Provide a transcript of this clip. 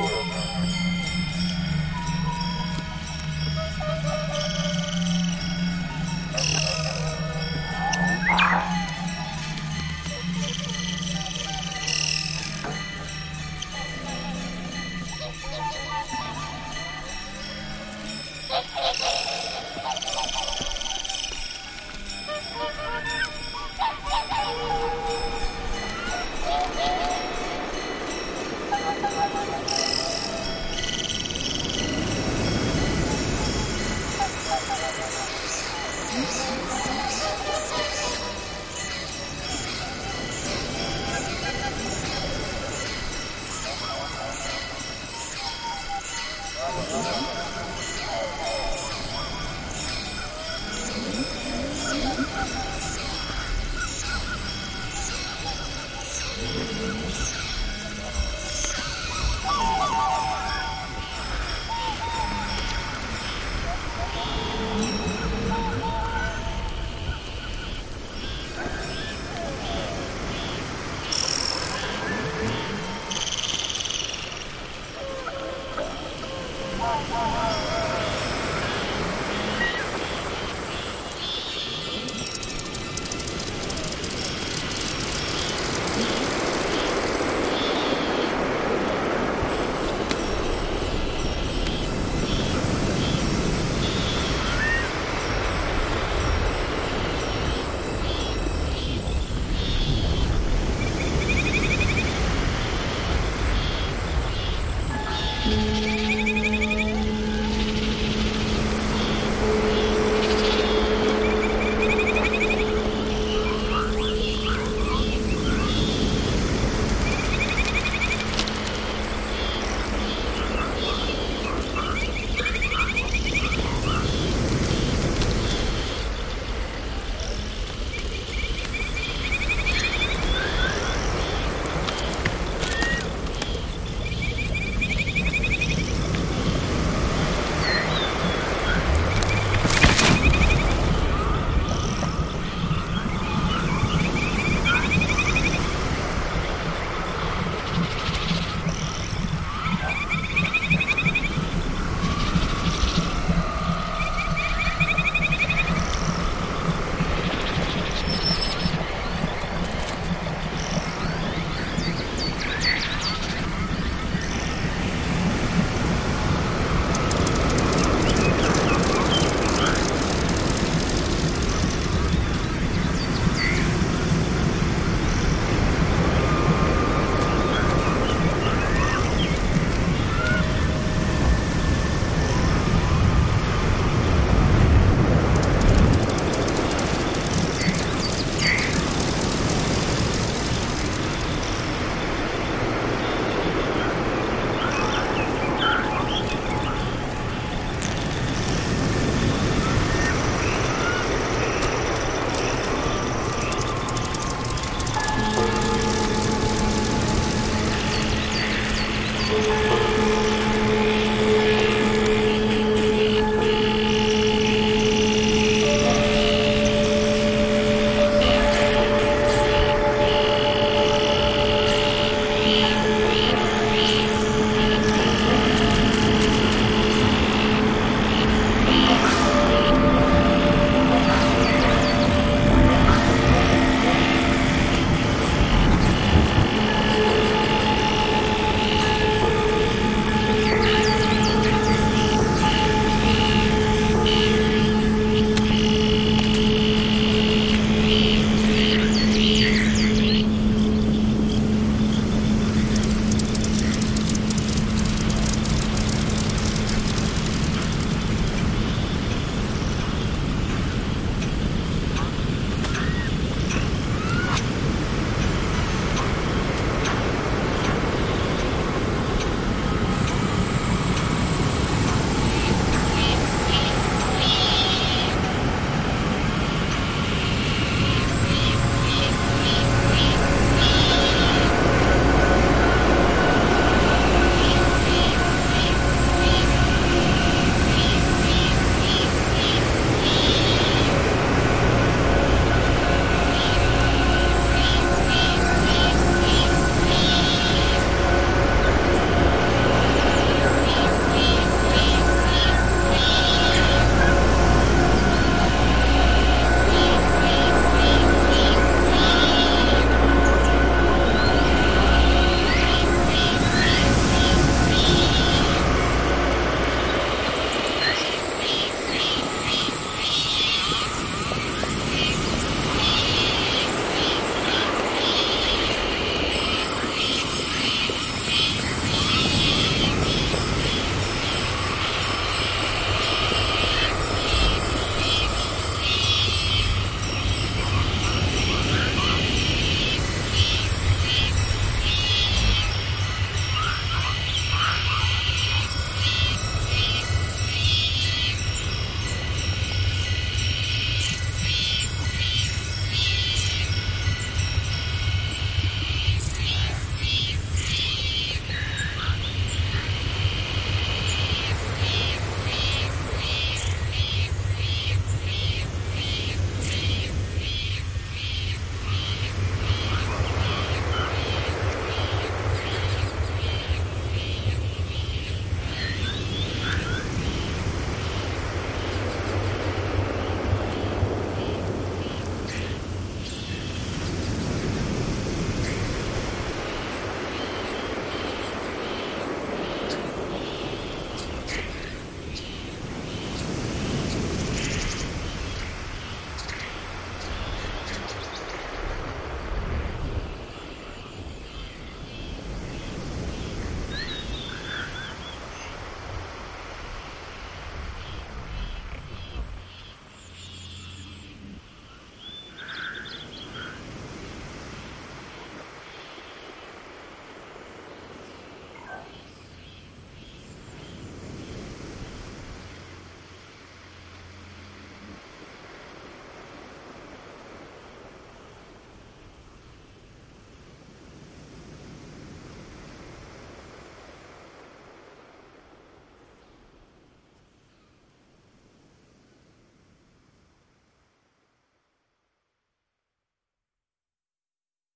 Oh.